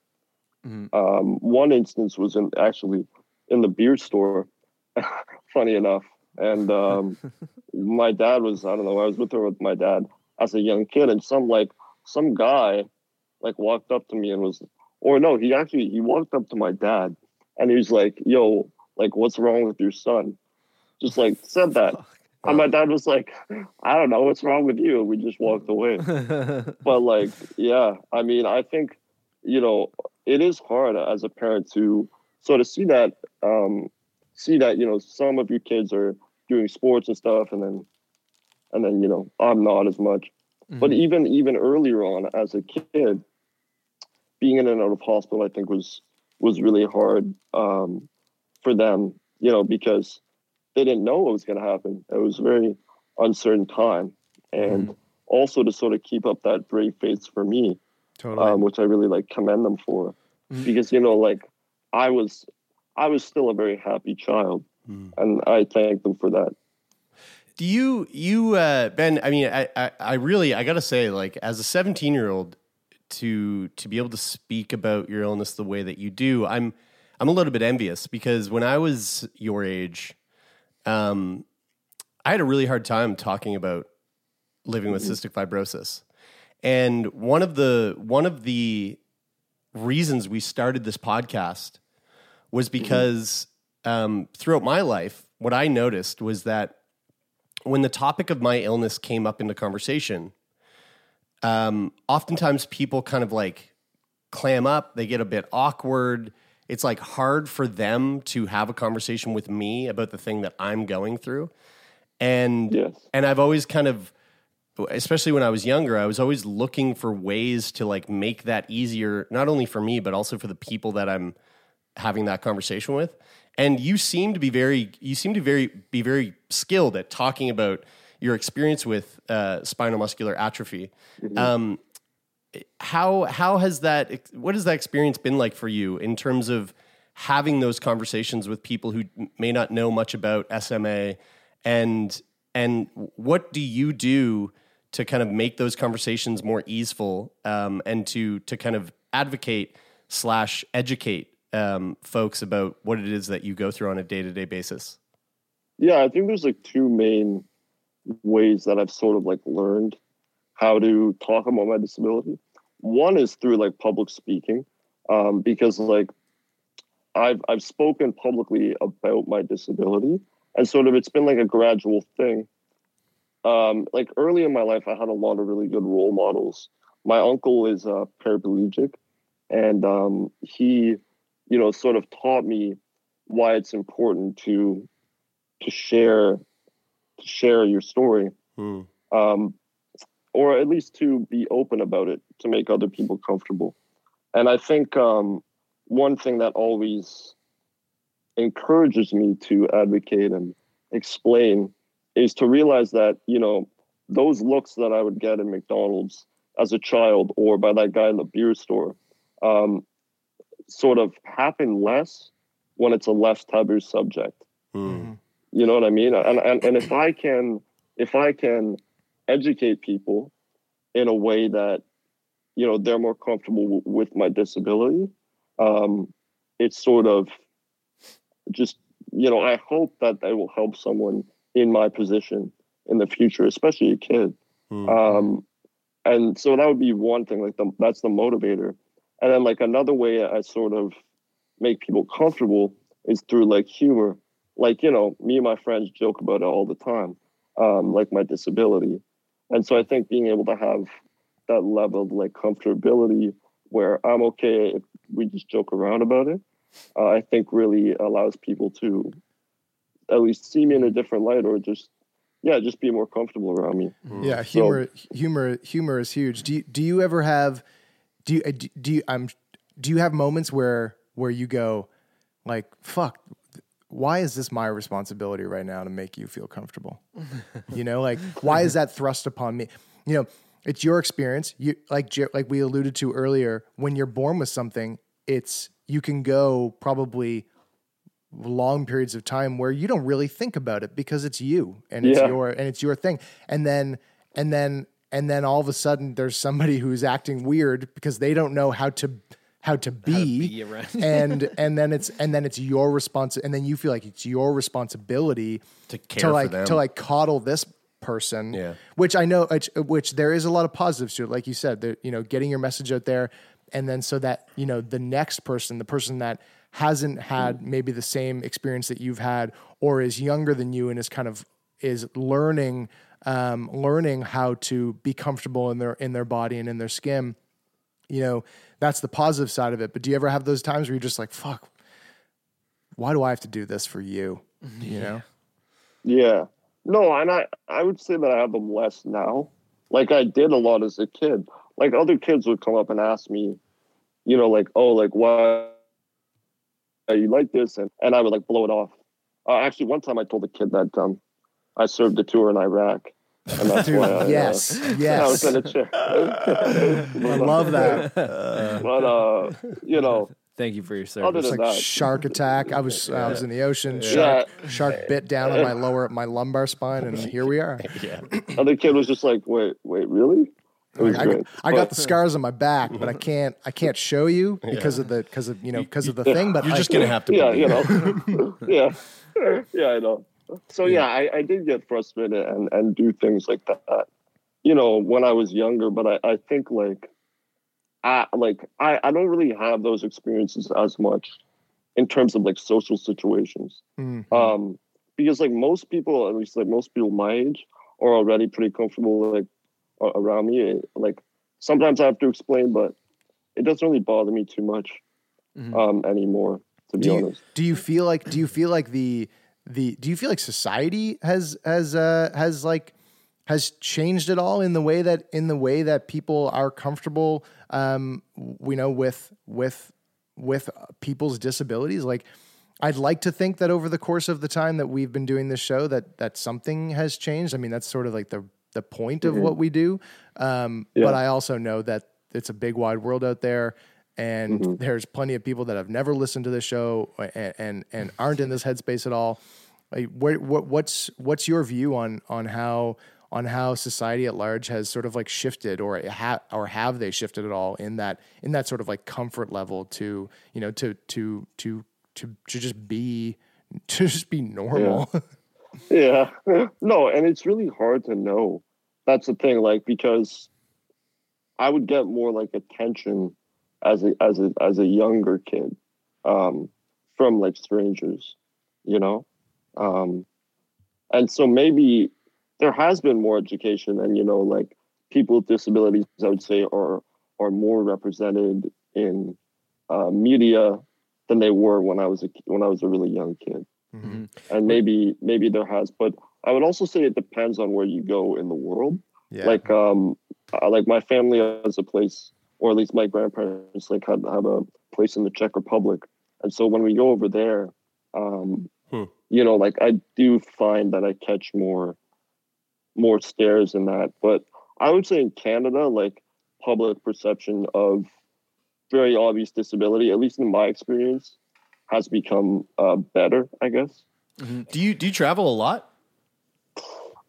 Speaker 4: Um, one instance was in actually in the beer store, funny enough, and um, my dad was I don't know I was with her with my dad as a young kid, and some like some guy like walked up to me and was or no he actually he walked up to my dad and he was like yo like what's wrong with your son? Just like said that. And my dad was like i don't know what's wrong with you. And we just walked away. But like yeah i mean i think you know it is hard as a parent to sort of see that um see that you know some of your kids are doing sports and stuff and then and then you know i'm not as much. But even even earlier on as a kid being in and out of hospital i think was was really hard um for them you know because they didn't know what was going to happen. It was a very uncertain time. And also to sort of keep up that brave face for me
Speaker 6: Totally.
Speaker 4: um, which i really like commend them for. Because you know like i was i was still a very happy child and i thank them for that.
Speaker 3: Do you you uh Ben, I mean I I, I really I got to say like as a 17-year-old to to be able to speak about your illness the way that you do, I'm I'm a little bit envious because when I was your age um I had a really hard time talking about living with cystic fibrosis. And one of the one of the reasons we started this podcast was because um, throughout my life, what I noticed was that when the topic of my illness came up into conversation, um, oftentimes people kind of like clam up, they get a bit awkward. It's like hard for them to have a conversation with me about the thing that I'm going through. And and I've always kind of especially when I was younger, I was always looking for ways to like make that easier, not only for me, but also for the people that I'm having that conversation with. And you seem to be very, you seem to very be very skilled at talking about your experience with uh, spinal muscular atrophy. Um, how how has that? What has that experience been like for you in terms of having those conversations with people who may not know much about SMA, and and what do you do to kind of make those conversations more easeful um, and to to kind of advocate slash educate um, folks about what it is that you go through on a day to day basis?
Speaker 4: Yeah, I think there's like two main ways that I've sort of like learned how to talk about my disability. One is through like public speaking, um, because like I've I've spoken publicly about my disability, and sort of it's been like a gradual thing. Um, like early in my life, I had a lot of really good role models. My uncle is a paraplegic, and um, he, you know, sort of taught me why it's important to to share to share your story um, or at least to be open about it to make other people comfortable and i think um, one thing that always encourages me to advocate and explain is to realize that you know those looks that I would get in McDonald's as a child or by that guy in the beer store um, sort of happen less when it's a less taboo subject.
Speaker 3: Mm-hmm.
Speaker 4: You know what I mean? And, and and if I can if I can educate people in a way that you know they're more comfortable w- with my disability, um, it's sort of just you know I hope that that will help someone in my position in the future, especially a kid. Um, and so that would be one thing. Like the, that's the motivator. And then like another way I sort of make people comfortable is through like humor. Like you know, me and my friends joke about it all the time, um, like my disability. And so I think being able to have that level of like comfortability where I'm okay if we just joke around about it, uh, I think really allows people to at least see me in a different light or just yeah, just be more comfortable around me.
Speaker 6: Yeah,
Speaker 4: So-
Speaker 6: humor, humor, humor is huge. Do you, do you ever have do you uh, do- do you I'm do you have moments where where you go like fuck why is this my responsibility right now to make you feel comfortable? you know, like why is that thrust upon me? You know, it's your experience. You like like we alluded to earlier. When you're born with something, it's you can go probably long periods of time where you don't really think about it because it's you and it's
Speaker 4: Yeah.
Speaker 6: your and it's your thing. And then and then and then all of a sudden there's somebody who's acting weird because they don't know how to how to be,
Speaker 5: be
Speaker 6: and and then it's and then it's your response and then you feel like it's your responsibility
Speaker 3: To care for
Speaker 6: like
Speaker 3: them.
Speaker 6: to like coddle this person
Speaker 3: Yeah.
Speaker 6: which I know which, which there is a lot of positives to it like you said that you know getting your message out there and then so that you know the next person the person that hasn't had maybe the same experience that you've had or is younger than you and is kind of is learning um, learning how to be comfortable in their in their body and in their skin you know that's the positive side of it but do you ever have those times where you're just like fuck why do i have to do this for you you know
Speaker 4: Yeah. No, and I I would say that I have them less now. Like I did a lot as a kid. Like other kids would come up and ask me, you know, like, oh, like why are you like this? And and I would like blow it off. Uh, actually, one time I told a kid that um, I served a tour in Iraq, and that's
Speaker 6: Dude,
Speaker 4: why I,
Speaker 6: yes,
Speaker 4: uh,
Speaker 6: yes.
Speaker 4: I was in a chair.
Speaker 6: i love that
Speaker 4: but uh, you know,
Speaker 5: Thank you for your
Speaker 4: other
Speaker 5: service.
Speaker 4: than
Speaker 6: like
Speaker 4: that,
Speaker 6: shark attack i was i was in the ocean shark shark bit down on my lower my lumbar spine and here we are
Speaker 4: other kid was just like, wait, wait, really? It was
Speaker 6: I,
Speaker 4: great.
Speaker 6: I got the scars on my back, but I can't I can't show you because of the because of you know because of the thing. But
Speaker 3: You're
Speaker 6: I-
Speaker 3: just gonna have to.
Speaker 4: yeah, you know, yeah, yeah, I know. So yeah, I, I did get frustrated and and do things like that, you know, when I was younger. But I I think like, I like I I don't really have those experiences as much in terms of like social situations,
Speaker 6: Mm.
Speaker 4: um, because like most people, at least like most people my age, are already pretty comfortable like around me. Like sometimes I have to explain, but it doesn't really bother me too much um, anymore. To be
Speaker 6: do you,
Speaker 4: honest.
Speaker 6: do you feel like do you feel like the the do you feel like society has has uh has like has changed at all in the way that in the way that people are comfortable um we know with with with people's disabilities like I'd like to think that over the course of the time that we've been doing this show that that something has changed. I mean, that's sort of like the the point of what we do. Um,
Speaker 4: Yeah.
Speaker 6: But I also know that it's a big wide world out there, and mm-hmm. there's plenty of people that have never listened to the show and and, and aren't in this headspace at all. What, what's what's your view on on how on how society at large has sort of like shifted or ha- or have they shifted at all in that in that sort of like comfort level to you know to to to to to just be to just be normal.
Speaker 4: yeah no and it's really hard to know that's the thing like because i would get more like attention as a as a as a younger kid um from like strangers you know? Um and so maybe there has been more education and you know like people with disabilities i would say are are more represented in uh, media than they were when i was a when i was a really young kid. And maybe maybe there has but i would also say it depends on where you go in the world.
Speaker 6: Yeah.
Speaker 4: like um like my family has a place or at least my grandparents like had have a place in the czech republic and so when we go over there Um,
Speaker 3: Hmm.
Speaker 4: You know, like I do find that I catch more more stares in that, but I would say in Canada, like public perception of very obvious disability, at least in my experience, has become uh, better. I guess.
Speaker 3: Do you do you travel a lot?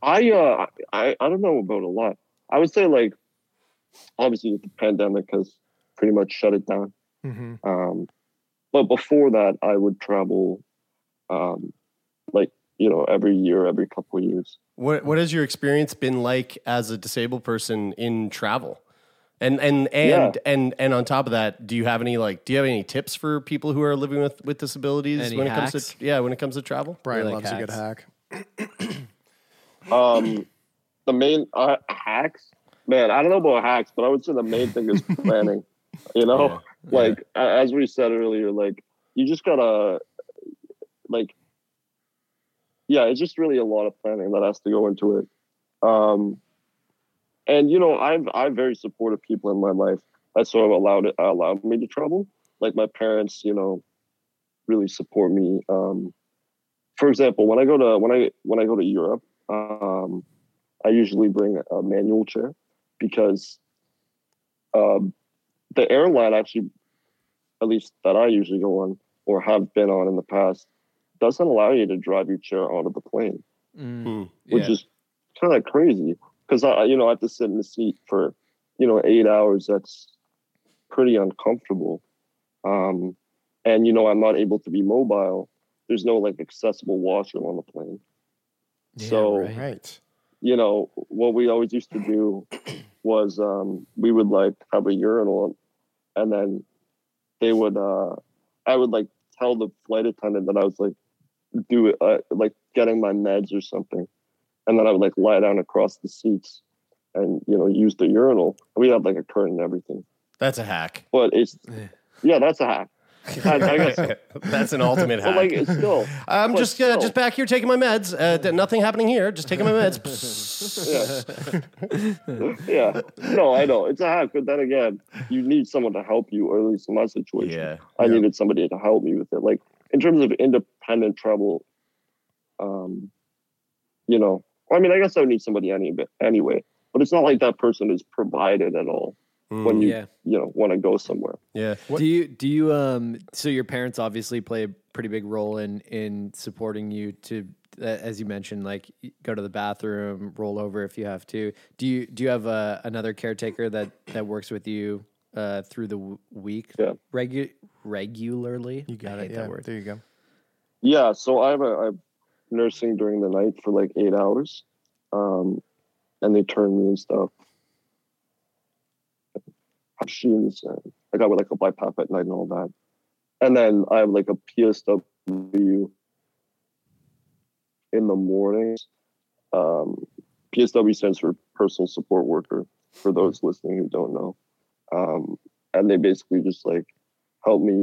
Speaker 4: I uh I I don't know about a lot. I would say like obviously the pandemic has pretty much shut it down.
Speaker 6: Mm-hmm.
Speaker 4: Um, but before that, I would travel, um, like you know, every year, every couple of years.
Speaker 3: What what has your experience been like as a disabled person in travel? And and and and and on top of that, do you have any like do you have any tips for people who are living with with disabilities
Speaker 5: Any
Speaker 3: when it comes to yeah when it comes to travel?
Speaker 6: Brian
Speaker 5: like
Speaker 6: loves a good hack.
Speaker 4: Um, the main uh, hacks, man. I don't know about hacks, but I would say the main thing is planning. You know, like a as we said earlier, like you just gotta, like, yeah, it's just really a lot of planning that has to go into it. Um, and you know, I'm I'm very supportive people in my life that sort of allowed it allowed me to travel. Like my parents, you know, really support me. Um, for example, when I go to when I when I go to Europe, um, I usually bring a manual chair because um, the airline actually, at least that I usually go on or have been on in the past, doesn't allow you to drive your chair out of the plane,
Speaker 5: Mm.
Speaker 4: which
Speaker 5: Yeah.
Speaker 4: is kind of crazy because I, you know, I have to sit in the seat for, you know, eight hours. That's pretty uncomfortable. Um, and you know, I'm not able to be mobile. There's no like accessible washroom on the plane. so
Speaker 5: right.
Speaker 6: Right.
Speaker 4: you know, what we always used to do was um, we would like have a urinal and then they would, uh, I would like tell the flight attendant that I was like, do it, uh, like getting my meds or something. And then I would like lie down across the seats and, you know, use the urinal. We had like a curtain and everything,
Speaker 3: That's a hack.
Speaker 4: but it's, yeah, that's a hack. I, I guess so.
Speaker 3: That's an ultimate hack.
Speaker 4: like, still,
Speaker 3: I'm just uh, just back here taking my meds. Uh, th- nothing happening here. Just taking my meds.
Speaker 4: yeah. No, I know it's a hack, but then again, you need someone to help you, or at least in my situation,
Speaker 3: yeah.
Speaker 4: I needed somebody to help me with it. Like in terms of independent travel, um, you know, I mean, I guess I would need somebody any anyway, but it's not like that person is provided at all when you
Speaker 5: Yeah.
Speaker 4: you know want to go somewhere.
Speaker 3: Yeah.
Speaker 5: Do you do you um so your parents obviously play a pretty big role in in supporting you to as you mentioned like go to the bathroom, roll over if you have to. Do you do you have uh, another caretaker that that works with you uh through the w- week
Speaker 4: Yeah.
Speaker 5: regu- regularly?
Speaker 6: You got
Speaker 5: I
Speaker 6: it. Yeah.
Speaker 5: that word.
Speaker 6: There you go.
Speaker 4: Yeah, so I have a I'm nursing during the night for like eight hours, um, and they turn me and stuff. Machines, and I got with like a BiPAP at night and all that, and then I have like a PSW in the mornings. Um, PSW stands for Personal Support Worker. For those listening who don't know, um, and they basically just like help me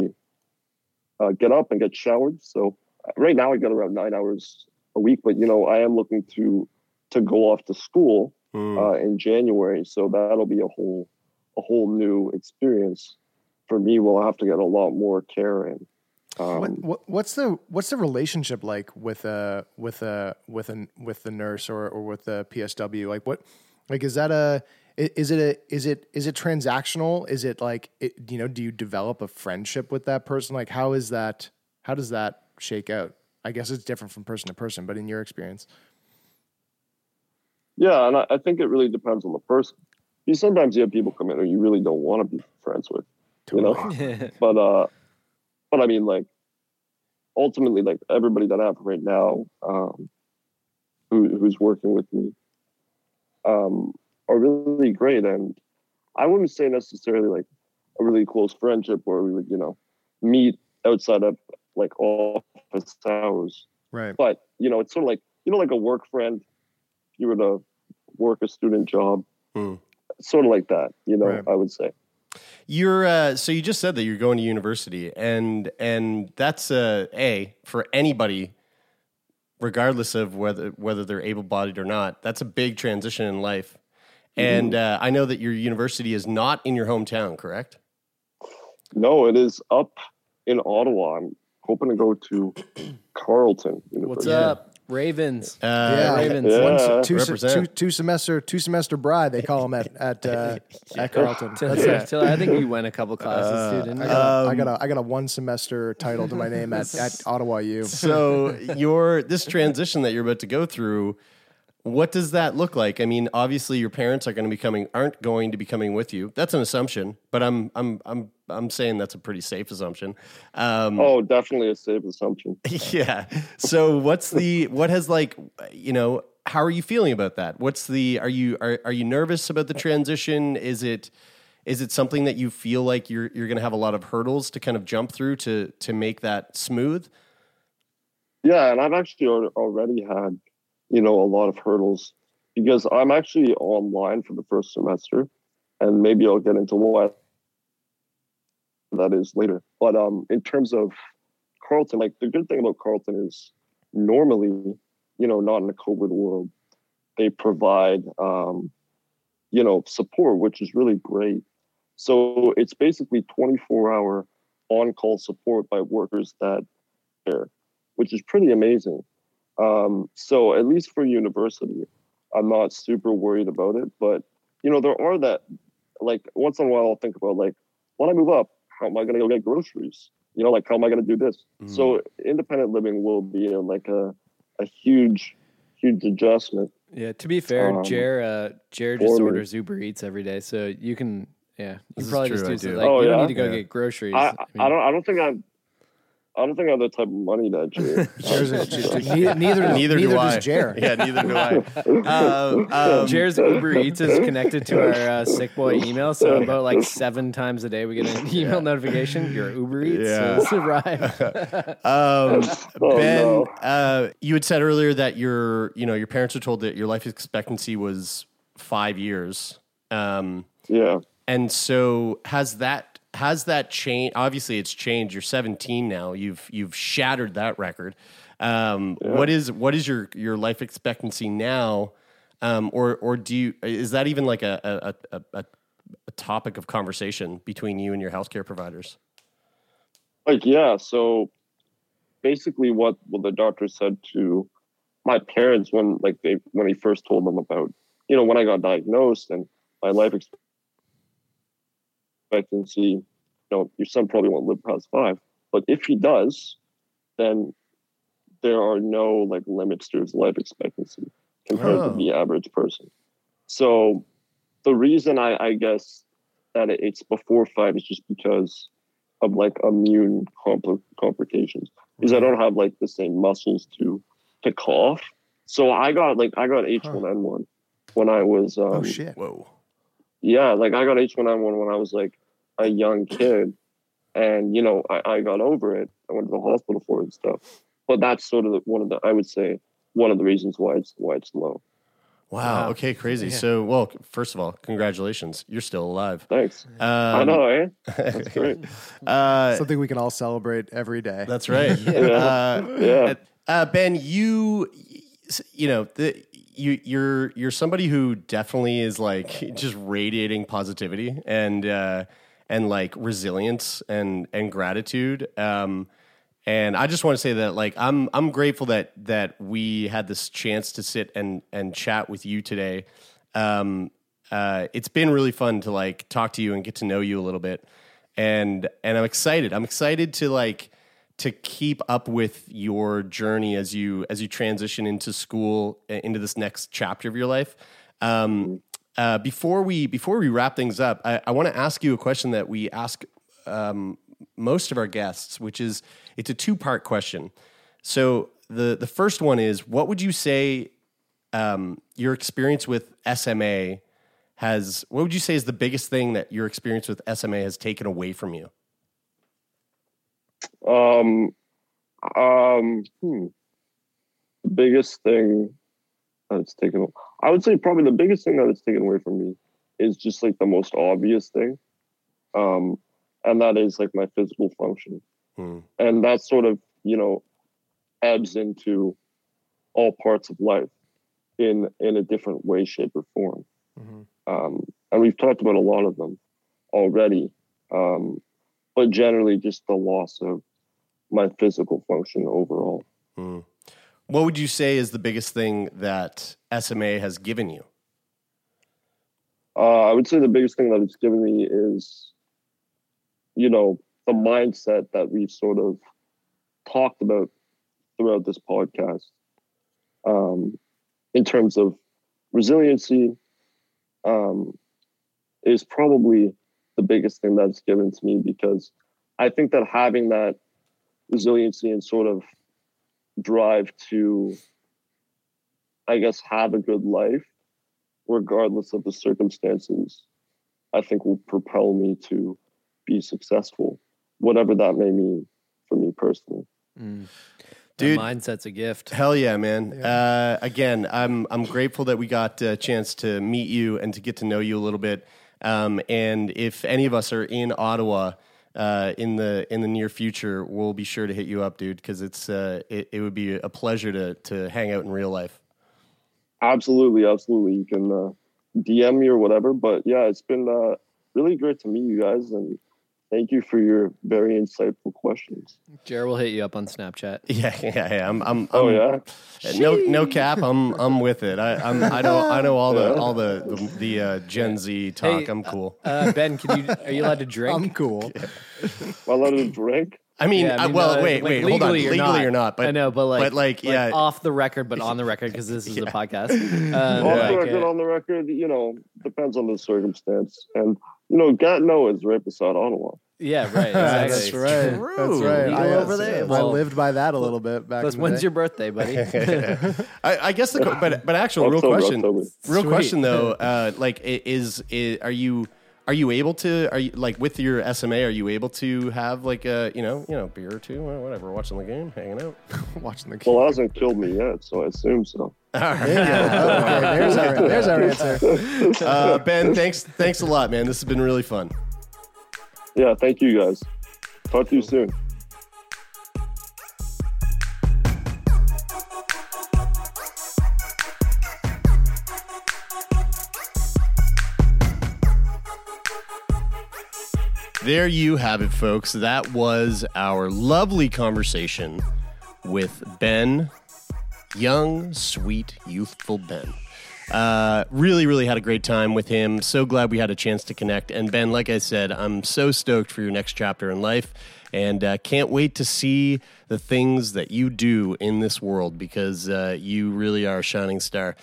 Speaker 4: uh, get up and get showered. So right now I get around nine hours a week, but you know I am looking to to go off to school
Speaker 3: Hmm.
Speaker 4: uh, in January, so that'll be a whole a whole new experience for me. We'll have to get a lot more care in. Um,
Speaker 6: What, what, what's the what's the relationship like with a with a with an with the nurse or or with the PSW? Like what like is that a is it a is it is it transactional? Is it like it, you know? Do you develop a friendship with that person? Like how is that? How does that shake out? I guess it's different from person to person, but in your experience,
Speaker 4: Yeah, and I, I think it really depends on the person. Because sometimes you have people come in who you really don't want to be friends with, you know. but uh, but I mean, like, ultimately, like everybody that I have right now, um, who who's working with me, um, are really great, and I wouldn't say necessarily like a really close friendship where we would, you know, meet outside of like office hours.
Speaker 6: right?
Speaker 4: But you know, it's sort of like you know, like a work friend. If you were to work a student job,
Speaker 3: Hmm.
Speaker 4: Sort of like that. You know,
Speaker 6: Right.
Speaker 4: I would say.
Speaker 3: You're uh, so you just said that you're going to university, and and that's uh, a for anybody, regardless of whether whether they're able bodied or not. That's a big transition in life, and uh, I know that your university is not in your hometown, correct?
Speaker 4: No, it is up in Ottawa. I'm hoping to go to Carleton
Speaker 5: What's
Speaker 4: University.
Speaker 5: up, Ravens?
Speaker 6: yeah,
Speaker 5: Ravens.
Speaker 4: Yeah.
Speaker 6: One se- two, se-
Speaker 3: Represent.
Speaker 6: two, two semester two semester bride they call them at at uh, at Carleton.
Speaker 5: Till-
Speaker 6: That's it.
Speaker 5: till- I think you went a couple classes, dude. Didn't
Speaker 6: I
Speaker 5: you?
Speaker 6: got, a, I
Speaker 3: Um,
Speaker 6: got a I got a one semester title to my name at, at Ottawa U.
Speaker 3: So your this transition that you're about to go through, what does that look like? I mean, obviously your parents are going to be coming aren't going to be coming with you. That's an assumption, but I'm I'm I'm I'm saying that's a pretty safe assumption. Um,
Speaker 4: Oh, definitely a safe assumption.
Speaker 3: yeah. So what's the what has like you know how are you feeling about that? What's the are you are are you nervous about the transition? Is it is it something that you feel like you're you're going to have a lot of hurdles to kind of jump through to to make that smooth?
Speaker 4: Yeah, and I've actually already had, you know, a lot of hurdles because I'm actually online for the first semester, and maybe I'll get into why that is later. But um, in terms of Carleton, like the good thing about Carleton is normally, you know, not in the COVID world, they provide, um, you know, support, which is really great. So it's basically 24 hour on call support by workers that care which is pretty amazing. Um, so at least for university, I'm not super worried about it. But you know, there are that like once in a while I'll think about like when I move up, how am I gonna go get groceries? You know, like how am I gonna do this? So independent living will be uh, like a a huge, huge adjustment.
Speaker 5: Yeah, to be fair,
Speaker 4: Um,
Speaker 5: Jer, uh, Jer just
Speaker 4: for
Speaker 5: orders Uber Eats every day, so you can, yeah, you
Speaker 3: This is
Speaker 5: probably
Speaker 3: true,
Speaker 5: just
Speaker 3: I
Speaker 5: do something.
Speaker 3: do.
Speaker 5: Like,
Speaker 4: Oh,
Speaker 5: you don't need to go
Speaker 3: Yeah.
Speaker 5: get groceries.
Speaker 4: I,
Speaker 5: mean,
Speaker 4: I don't I don't think I'm I don't think I have the type of money that Jer.
Speaker 6: Neither neither,
Speaker 3: Neither, do I.
Speaker 6: does Jer.
Speaker 3: Yeah, neither do I. Um, um,
Speaker 5: Jer's Uber Eats is connected to our uh, sick boy email, so about like seven times a day we get an email notification. Your Uber Eats
Speaker 3: Yeah.
Speaker 5: has arrived.
Speaker 3: Um,
Speaker 4: Oh,
Speaker 3: ben,
Speaker 4: no.
Speaker 3: uh, you had said earlier that your, you know, your parents were told that your life expectancy was five years. Um,
Speaker 4: Yeah.
Speaker 3: and so has that has that changed? Obviously, it's changed. You're 17 now. You've you've shattered that record. Um, What is what is your your life expectancy now? Um, or or do you is that even like a a, a, a a topic of conversation between you and your healthcare providers?
Speaker 4: like yeah so basically what what the doctor said to my parents when like they when he first told them about you know when i got diagnosed and my life expectancy you know your son probably won't live past five but if he does then there are no like limits to his life expectancy compared
Speaker 3: Oh.
Speaker 4: to the average person so the reason i i guess that it's before five is just because of like immune compl- complications because I don't have like the same muscles to to cough. So I got like I got H1N1 when I was um,
Speaker 6: Oh shit!
Speaker 3: Whoa.
Speaker 4: Yeah, like I got H1N1 when I was like a young kid, and you know I, I got over it. I went to the hospital for it and stuff. But that's sort of the, one of the I would say one of the reasons why it's why it's low.
Speaker 3: Wow.
Speaker 5: Wow.
Speaker 3: Okay. Crazy. So, well, first of all, congratulations. You're still alive.
Speaker 4: Thanks.
Speaker 3: Um,
Speaker 4: I know, eh? That's great.
Speaker 3: Uh,
Speaker 6: Something we can all celebrate every day.
Speaker 3: that's right.
Speaker 4: Yeah.
Speaker 3: Uh,
Speaker 4: Yeah.
Speaker 3: uh, ben, you, you know, the, you, you're you're somebody who definitely is like just radiating positivity and uh, and like resilience and and gratitude. Um, and I just want to say that like I'm I'm grateful that that we had this chance to sit and and chat with you today. Um, uh, it's been really fun to like talk to you and get to know you a little bit, and and I'm excited. I'm excited to like to keep up with your journey as you as you transition into school uh, into this next chapter of your life. Um, uh, before we before we wrap things up, I, I want to ask you a question that we ask um, most of our guests, which is it's a two part question. So the the first one is, what would you say um, your experience with SMA has? What would you say is the biggest thing that your experience with SMA has taken away from you?
Speaker 4: Um, um, hmm. The biggest thing that it's taken, I would say probably the biggest thing that it's taken away from me is just like the most obvious thing. Um, and that is like my physical function.
Speaker 3: Hmm.
Speaker 4: And that sort of, you know, ebbs into all parts of life in in a different way, shape, or form. Um, and we've talked about a lot of them already. Um, but generally just the loss of my physical function overall.
Speaker 3: Hmm. What would you say is the biggest thing that SMA has given you?
Speaker 4: Uh, I would say the biggest thing that it's given me is, you know, the mindset that we've sort of talked about throughout this podcast um, in terms of resiliency um, is probably the biggest thing that's given to me because I think that having that resiliency and sort of drive to, I guess, have a good life, regardless of the circumstances, I think will propel me to be successful, whatever that may mean for me personally.
Speaker 5: Dude,
Speaker 3: Dude.
Speaker 5: mindset's a gift.
Speaker 3: Hell yeah, man! Uh, again, I'm I'm grateful that we got a chance to meet you and to get to know you a little bit. Um, and if any of us are in Ottawa uh, in the in the near future, we'll be sure to hit you up, dude, because it's uh, it, it would be a pleasure to to hang out in real life.
Speaker 4: Absolutely, absolutely. You can uh, DM me or whatever. But yeah, it's been uh, really great to meet you guys, and thank you for your very insightful questions.
Speaker 5: Jared will hit you up on Snapchat.
Speaker 3: Yeah, yeah, yeah. I'm, I'm,
Speaker 4: Oh,
Speaker 3: I'm- oh
Speaker 4: yeah?
Speaker 3: No, no cap. I'm, I'm with it. I, I'm, I know, I know all the, all the, the, the uh, Gen Z talk.
Speaker 5: Hey,
Speaker 3: I'm cool.
Speaker 5: Uh, ben, can you are you allowed to drink?
Speaker 6: I'm cool.
Speaker 4: Am I allowed to drink?
Speaker 3: I mean,
Speaker 5: Yeah,
Speaker 3: uh, well,
Speaker 5: uh,
Speaker 3: wait,
Speaker 5: like,
Speaker 3: wait, hold on.
Speaker 5: legally
Speaker 3: Legally or not, but
Speaker 5: I know, but like,
Speaker 3: but like, yeah,
Speaker 5: off the record, but on the record because this is a podcast. Um,
Speaker 4: Off the record,
Speaker 5: uh,
Speaker 4: on the record, you know, depends on the circumstance. And, you know, Gatineau is right beside Ottawa.
Speaker 5: yeah, right.
Speaker 6: That's
Speaker 5: Exactly.
Speaker 6: right. That's right.
Speaker 5: Legal
Speaker 6: I, uh,
Speaker 5: over there.
Speaker 6: I
Speaker 5: Well,
Speaker 6: lived by that a little bit back.
Speaker 5: Plus,
Speaker 6: the
Speaker 5: when's
Speaker 6: day.
Speaker 5: your birthday, buddy?
Speaker 3: I, I guess the, que- but, but actual real question,
Speaker 4: October.
Speaker 3: real
Speaker 5: Sweet.
Speaker 3: question though, uh, like, is, is, are you, are you able to, are you like with your SMA, are you able to have like a, you know, you know, beer or two, or whatever, watching the game, hanging out?
Speaker 6: watching the game?
Speaker 4: Well, it hasn't killed me yet, so I assume so.
Speaker 6: There you go. Okay, there's our there's our answer.
Speaker 3: Uh, ben, thanks, thanks a lot, man. This has been really fun.
Speaker 4: Yeah, thank you guys. Talk to you soon.
Speaker 3: There you have it, folks. That was our lovely conversation with Ben, young, sweet, youthful Ben. Uh, really, really had a great time with him. So glad we had a chance to connect. And Ben, like I said, I'm so stoked for your next chapter in life and uh, can't wait to see the things that you do in this world because uh, you really are a shining star.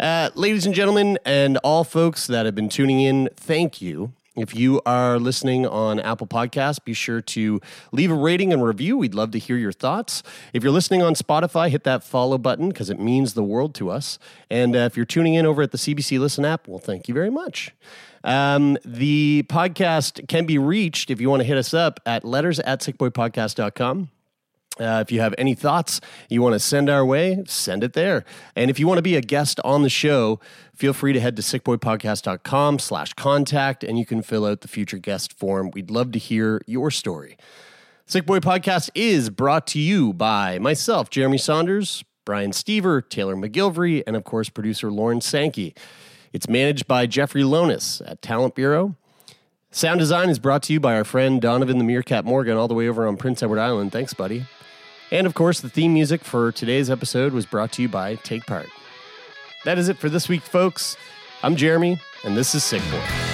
Speaker 3: Uh, ladies and gentlemen, and all folks that have been tuning in, thank you. If you are listening on Apple Podcasts, be sure to leave a rating and review. We'd love to hear your thoughts. If you're listening on Spotify, hit that follow button because it means the world to us. And uh, if you're tuning in over at the CBC Listen app, well, thank you very much. Um, the podcast can be reached if you want to hit us up at letters at sickboypodcast.com. Uh, if you have any thoughts you want to send our way, send it there. And if you want to be a guest on the show, feel free to head to sickboypodcast.com slash contact and you can fill out the future guest form. We'd love to hear your story. Sick Boy Podcast is brought to you by myself, Jeremy Saunders, Brian Stever, Taylor McGilvery, and of course, producer Lauren Sankey. It's managed by Jeffrey Lonis at Talent Bureau. Sound design is brought to you by our friend Donovan the Meerkat Morgan, all the way over on Prince Edward Island. Thanks, buddy. And of course, the theme music for today's episode was brought to you by Take Part. That is it for this week, folks. I'm Jeremy, and this is Sick Boy.